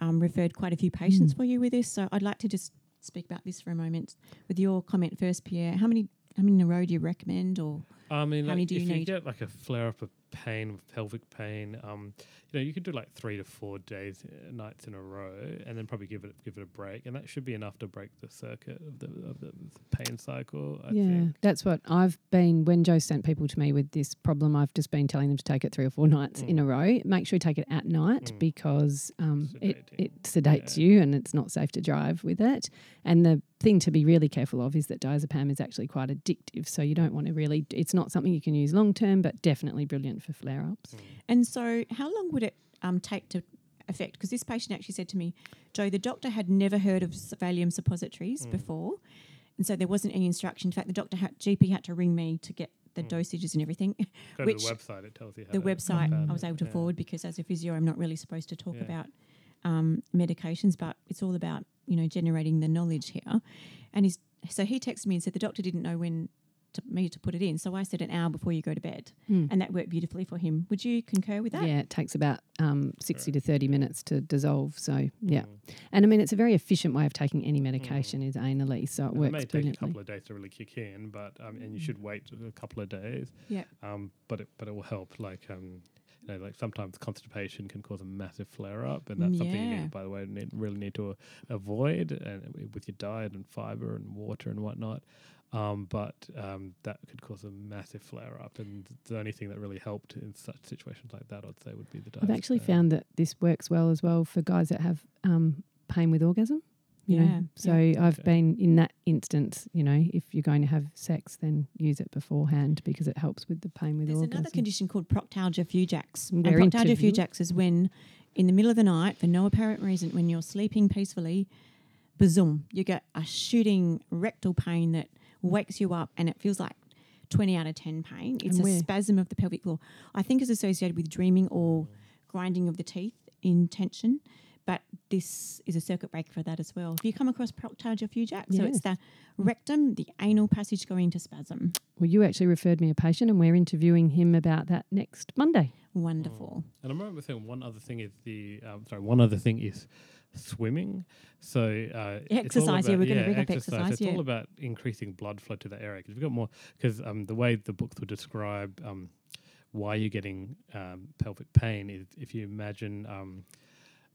um, referred quite a few patients for you with this. So I'd like to just speak about this for a moment. With your comment first, Pierre, how many how many in a row do you recommend? Or I mean, How like, many do if you you need? get like a flare up of pain, with pelvic pain, um, you know, you could do like three to four days, uh, nights in a row, and then probably give it give it a break, and that should be enough to break the circuit of the of the pain cycle. I yeah, think. that's what I've been. When Joe sent people to me with this problem, I've just been telling them to take it three or four nights in a row. Make sure you take it at night Mm. because um, it, it sedates Yeah. you and it's not safe to drive with it. And the thing to be really careful of is that diazepam is actually quite addictive. So you don't want to really, it's not something you can use long term, but definitely brilliant for flare ups. and so how long would it um, take to affect? Because this patient actually said to me, Joe, the doctor had never heard of Valium suppositories Mm. before, and so there wasn't any instruction. In fact, the doctor had, GP had to ring me to get the Mm. dosages and everything. Go which- to the website; it tells you how the website I was able to yeah. forward because as a physio, I'm not really supposed to talk Yeah. about um, medications, but it's all about you know generating the knowledge here. And he's so he texted me and said the doctor didn't know when to me to put it in, so I said an hour before you go to bed, Mm. and that worked beautifully for him. Would you concur with that? Yeah, it takes about um, 60 to 30 minutes to dissolve. So, yeah. Mm. And I mean, it's a very efficient way of taking any medication is anally. So it And it may take a couple of days to really kick in, but um, and you should wait a couple of days. Yeah. Um, but it but it will help. Like um, you know, like sometimes constipation can cause a massive flare up, and that's something you Yeah. need, by the way, need, really need to uh, avoid, and w- with your diet and fiber and water and whatnot. Um, but um, that could cause a massive flare up, and the only thing that really helped in such situations like that, I'd say, would be the diet. I've actually found that this works well as well for guys that have um, pain with orgasm. You know, Yeah, so yeah. I've Okay. been in that instance. You know, if you're going to have sex, then use it beforehand because it helps with the pain with There's orgasm. another condition called proctalgia fugax. And We're proctalgia interview- fugax is when, in the middle of the night, for no apparent reason, when you're sleeping peacefully, bazoom, you get a shooting rectal pain that Mm. wakes you up and it feels like 20 out of 10 pain. It's a spasm of the pelvic floor. I think it's associated with dreaming or mm. grinding of the teeth in tension. But this is a circuit breaker for that as well. If you come across proctalgia fugax? So it's the rectum, the anal passage going into spasm. well, you actually referred me a patient, and we're interviewing him about that next Monday. Wonderful. Mm. And I remember saying one other thing is the um, sorry, one other thing is swimming. So uh, Exercise, yeah, we're gonna bring up exercise, It's yeah. all about increasing blood flow to that area because we've got more because um, the way the books would describe um, why you're getting um, pelvic pain is if you imagine. Um,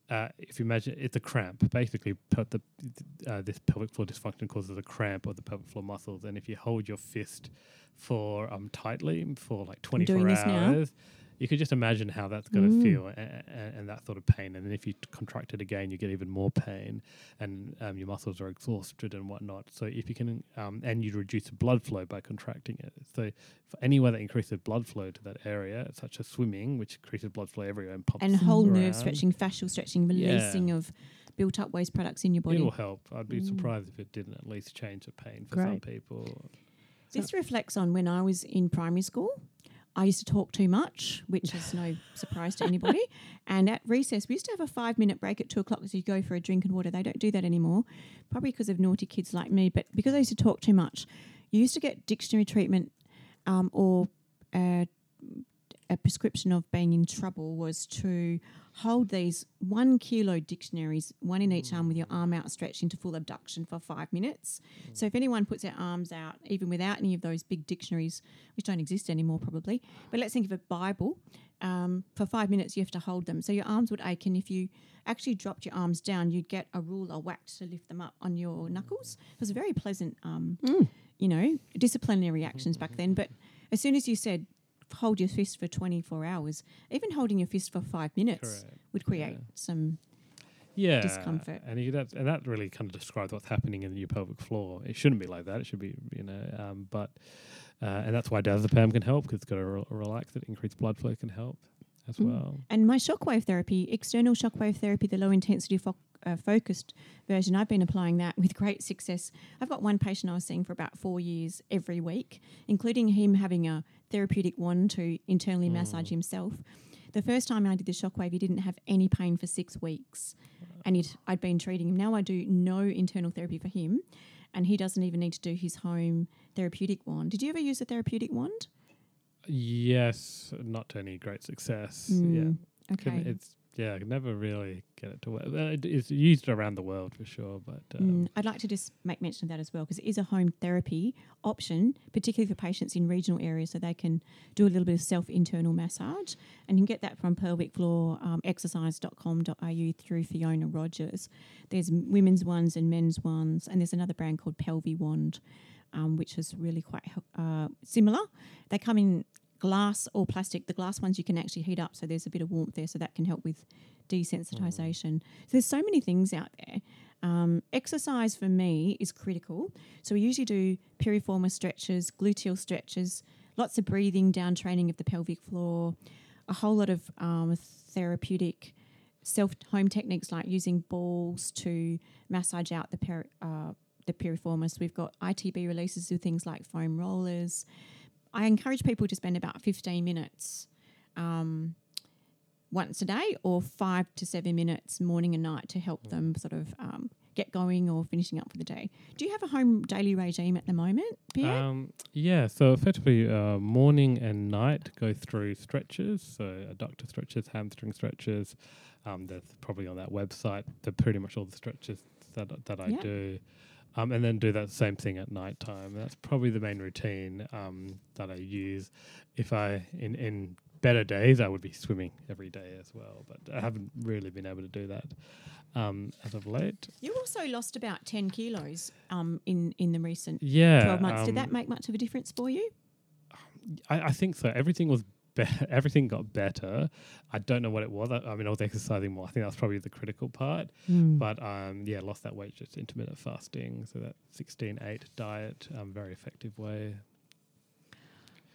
uh, if you imagine it's a cramp, basically, the, uh, this pelvic floor dysfunction causes a cramp of the pelvic floor muscles, and if you hold your fist for um tightly for like twenty doing four this now. hours, you could just imagine how that's going to Mm. feel and, and that sort of pain. And then if you contract it again, you get even more pain, and um, your muscles are exhausted and whatnot. So if you can, um, and you reduce the blood flow by contracting it. So for any way that increases blood flow to that area, such as swimming, which increases blood flow everywhere and pumps and whole around, nerve stretching, fascial stretching, Yeah. releasing of built up waste products in your body. It'll help. I'd be Mm. surprised if it didn't at least change the pain for some people. This reflects on when I was in primary school. I used to talk too much, which is no surprise to anybody. And at recess, we used to have a five minute break at two o'clock so you go for a drink and water. They don't do that anymore, probably because of naughty kids like me. But because I used to talk too much, you used to get dictionary treatment um, or uh, a prescription of being in trouble was to hold these one kilo dictionaries, one in each arm, with your arm outstretched into full abduction for five minutes. So if anyone puts their arms out, even without any of those big dictionaries, which don't exist anymore probably, but let's think of a Bible, um, for five minutes you have to hold them. So your arms would ache, and if you actually dropped your arms down, you'd get a ruler whacked to lift them up on your knuckles. It was a very pleasant, um, you know, disciplinary actions back then. But as soon as you said, hold your fist for 24 hours, even holding your fist for five minutes Correct. would create Yeah. some. Yeah, Discomfort. and you, that and that really kind of describes what's happening in your pelvic floor. It shouldn't be like that. It should be, you know, um, but uh, and that's why diazepam can help because it's got to re- relax it, increase blood flow can help as Mm. well. And my shockwave therapy, external shockwave therapy, the low intensity fo- uh, focused version, I've been applying that with great success. I've got one patient I was seeing for about four years every week, including him having a therapeutic wand to internally massage himself. The first time I did the shockwave, he didn't have any pain for six weeks, and I'd been treating him. Now I do no internal therapy for him, and he doesn't even need to do his home therapeutic wand. Did you ever use a therapeutic wand? Yes, not to any great success. Mm, Yeah, Couldn't- Okay. it's yeah, I could never really get it to work. It's used around the world for sure, but um, Mm, I'd like to just make mention of that as well because it is a home therapy option, particularly for patients in regional areas, so they can do a little bit of self internal massage. And you can get that from pelvic um, exercise.com.au through Fiona Rogers. There's women's ones and men's ones, and there's another brand called Pelvi Wand, um, which is really quite uh, similar. They come in glass or plastic. The glass ones you can actually heat up, so there's a bit of warmth there, so that can help with desensitization. So there's so many things out there. Um, exercise for me is critical. So we usually do piriformis stretches, gluteal stretches, lots of breathing, down training of the pelvic floor, a whole lot of um, therapeutic self home techniques like using balls to massage out the peri- uh, the piriformis. We've got ITB releases with things like foam rollers. I encourage people to spend about 15 minutes um, once a day or five to seven minutes morning and night to help them sort of um, get going or finishing up for the day. Do you have a home daily regime at the moment, Pierre? Um, yeah, so effectively, uh, morning and night go through stretches, so adductor stretches, hamstring stretches. Um, that's probably on that website. They're pretty much all the stretches that that I Yeah. do, um, and then do that same thing at night time. That's probably the main routine um, that I use. If I in in better days, I would be swimming every day as well, but I haven't really been able to do that um, as of late. you also lost about 10 kilos um, in, in the recent Yeah, 12 months. Did um, that make much of a difference for you? I, I think so. Everything was be- everything got better. I don't know what it was. I, I mean, I was exercising more. I think that's probably the critical part. Mm. But um, yeah, lost that weight just intermittent fasting. So that 16-8 diet, um, very effective way.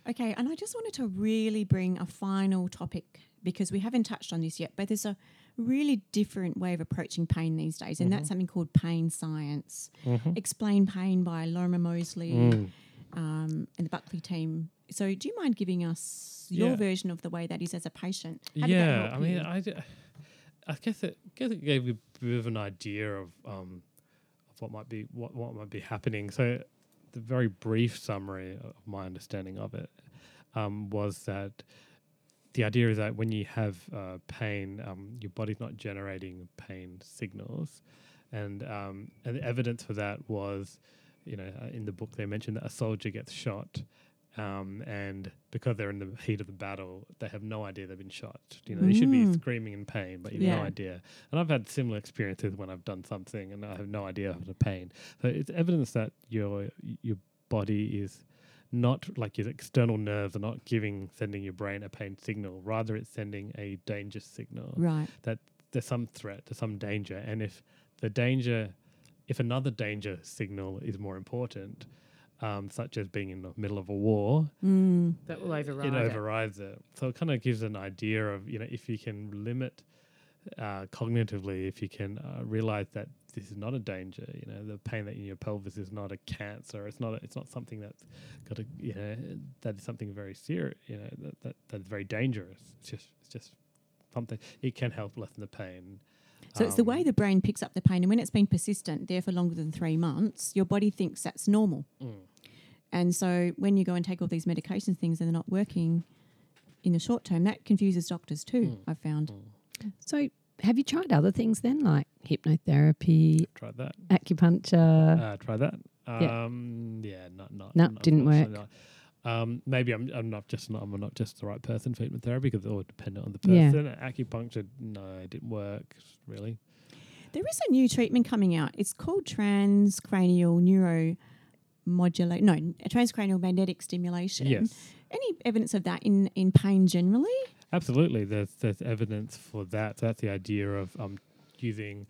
Okay, and I just wanted to really bring a final topic because we haven't touched on this yet, but there's a really different way of approaching pain these days, and that's something called pain science. Explain Pain by Lorimer Moseley Mm. um, and the Buckley team. So, do you mind giving us your Yeah. version of the way that is as a patient? How yeah, I mean, you? I, I guess it guess it gave you a bit of an idea of um, of what might be what what might be happening. So, the very brief summary of my understanding of it um, was that the idea is that when you have uh, pain, um, your body's not generating pain signals, and um, and the evidence for that was, you know, uh, in the book they mentioned that a soldier gets shot, um, and because they're in the heat of the battle, they have no idea they've been shot. You know, they should be Mm. screaming in pain, but you have Yeah. no idea. And I've had similar experiences when I've done something and I have no idea of the pain. So it's evidence that your your body is not like your external nerves are not giving sending your brain a pain signal. Rather, it's sending a danger signal right. That there's some threat, there's some danger, and if the danger, if another danger signal is more important, um, such as being in the middle of a war, Mm. That will override it it. overrides it. So it kind of gives an idea of you know if you can limit uh, cognitively, if you can uh, realize that this is not a danger, you know, the pain that in your pelvis is not a cancer. It's not. A, it's not something that's got a you know that is something very serious. You know that, that that's very dangerous. It's just it's just something. It can help lessen the pain. So it's the way Um, the brain picks up the pain, and when it's been persistent there for longer than three months, your body thinks that's normal. Mm. And so when you go and take all these medication things and they're not working in the short term, that confuses doctors too. Mm. I've found. So, have you tried other things then, like hypnotherapy, Tried that. acupuncture? Uh, try that. yeah. Um, yeah, not not. No, not- didn't work. not. Um, maybe I'm I'm not just not I'm not just the right person for hypnotherapy because it's all dependent on the Yeah. person. Acupuncture, no, it didn't work really. There is a new treatment coming out. It's called transcranial neuromodulate. No, transcranial magnetic stimulation. Yes, Any evidence of that in, in pain generally? absolutely. There's there's evidence for that. So that's the idea of um using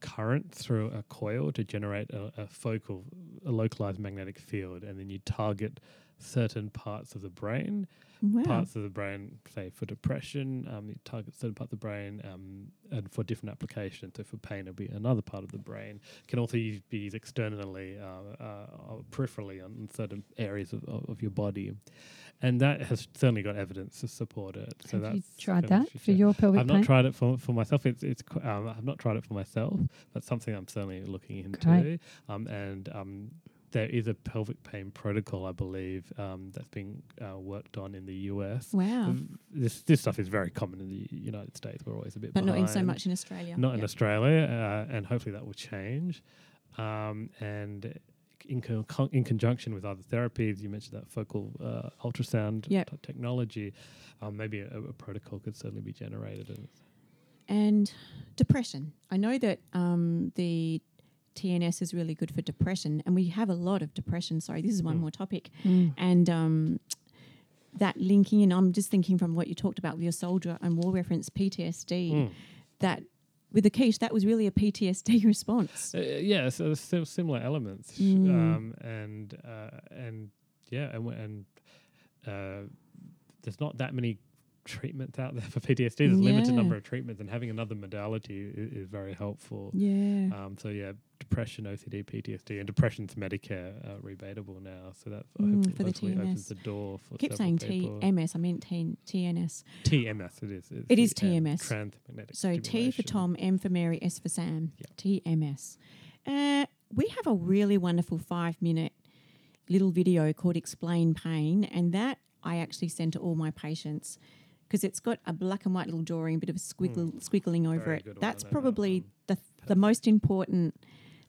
current through a coil to generate a, a focal, a localized magnetic field, and then you target certain parts of the brain Wow. parts of the brain, say for depression, um, you target certain parts of the brain, um, and for different applications. So for pain, it'll be another part of the brain. Can also be used externally, uh, uh, peripherally on certain areas of, of, your body, and that has certainly got evidence to support it. So have that's you tried that for your pelvic I've pain? not tried it for for myself. It's it's qu- um, I've not tried it for myself, but something I'm certainly looking into. Um, and um, there is a pelvic pain protocol, I believe, um, that's being uh, worked on in the US. Wow. This this stuff is very common in the United States. We're always a bit, But not in so much in Australia. Not in Australia, uh, and hopefully that will change. Um, and in, con- in conjunction with other therapies, you mentioned that focal uh, ultrasound Yep. t- technology, um, maybe a, a protocol could certainly be generated. And And depression. I know that um, the TNS is really good for depression, and we have a lot of depression. Sorry, this is one Mm. more topic. And um, that linking, and I'm just thinking from what you talked about with your soldier and war reference PTSD, Mm. that with the quiche, that was really a PTSD response. Uh, yeah, so there's similar elements, Mm. um, and uh, and yeah, and and uh, there's not that many treatments out there for PTSD. There's a limited number of treatments, and having another modality is, is very helpful. Yeah. Um, so yeah, depression, OCD, PTSD, and depression's Medicare uh, rebatable now. So that Mm, for the hopefully opens the door for I keep saying people. TMS, I meant T- TNS. TMS. It is. It is TMS. Transmagnetic. So T for. Tom, M for Mary, S for Sam. Yep. TMS. Uh, we have a really wonderful five minute little video called Explain Pain, and that I actually send to all my patients because it's got a black and white little drawing, a bit of a squiggle, squiggling over. Very it. That's on that, probably the the most important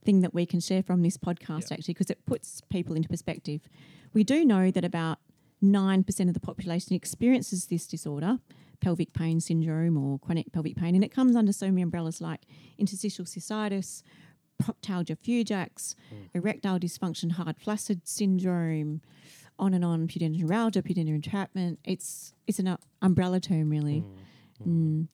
thing that we can share from this podcast, Yep. actually, because it puts people into perspective. We do know that about 9% of the population experiences this disorder, pelvic pain syndrome or chronic pelvic pain, and it comes under so many umbrellas like interstitial cystitis, proctalgia fugax, hmm. erectile dysfunction, hard flaccid syndrome, on and on, pudendal neuralgia, pudendal entrapment. It's it's an umbrella term, really. Hmm. Hmm. Mm.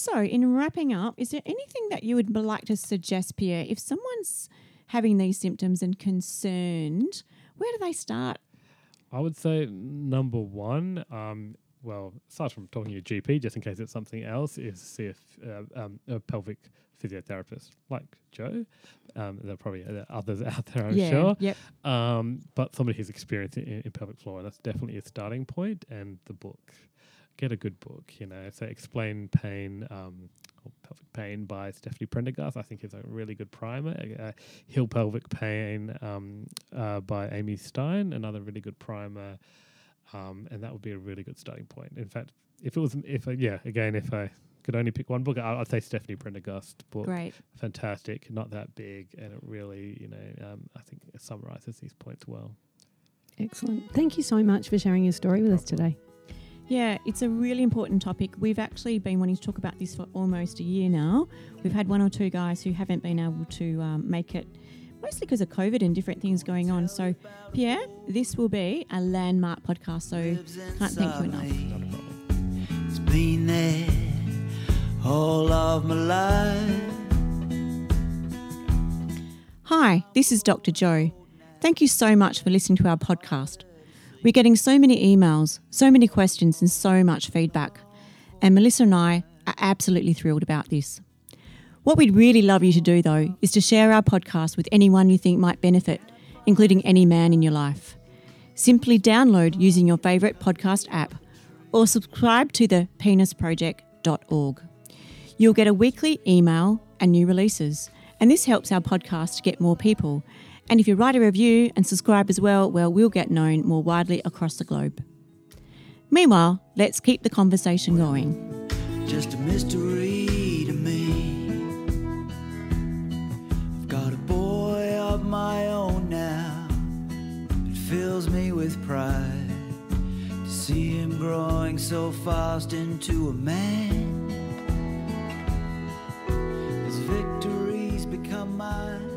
So, in wrapping up, is there anything that you would like to suggest, Pierre? If someone's having these symptoms and concerned, where do they start? I would say number one, um, well, aside from talking to your GP, just in case it's something else, is see if uh, um, a pelvic physiotherapist like Joe. Um, there are probably uh, others out there, I'm sure. Yep. Um, but somebody who's experienced in, in pelvic floor, and that's definitely a starting. And the book, get a good book. You know, so explain pain. Um, or pelvic pain by Stephanie Prendergast, I think is a really good primer. Uh, Heal pelvic pain um, uh, by Amy Stein, another really good primer, um, and that would be a really good starting point. In fact, if it was, if I, yeah, again, if I could only pick one book, I- I'd say Stephanie Prendergast book Great. fantastic, not that big, and it really, you know, um, I think it summarizes these points well. Excellent. Thank you so much for sharing your story with us today. Yeah, it's a really important topic. We've actually been wanting to talk about this for almost a year now. We've had one or two guys who haven't been able to um, make it, mostly because of COVID and different things going on. So, Pierre, this will be a landmark podcast. So, can't thank you enough. Not a problem. It's been there all of my life. Hi, this is Dr. Joe. Thank you so much for listening to our podcast. We're getting so many emails, so many questions, and so much feedback. And Melissa and I are absolutely thrilled about this. What we'd really love you to do, though, is to share our podcast with anyone you think might benefit, including any man in your life. Simply download using your favourite podcast app or subscribe to the penisproject.org. You'll get a weekly email and new releases, and this helps our podcast to get more people. And if you write a review and subscribe as well, well, we'll get known more widely across the globe. Meanwhile, let's keep the conversation going. Just a mystery to me. I've got a boy of my own now. It fills me with pride to see him growing so fast into a man. His victories become mine.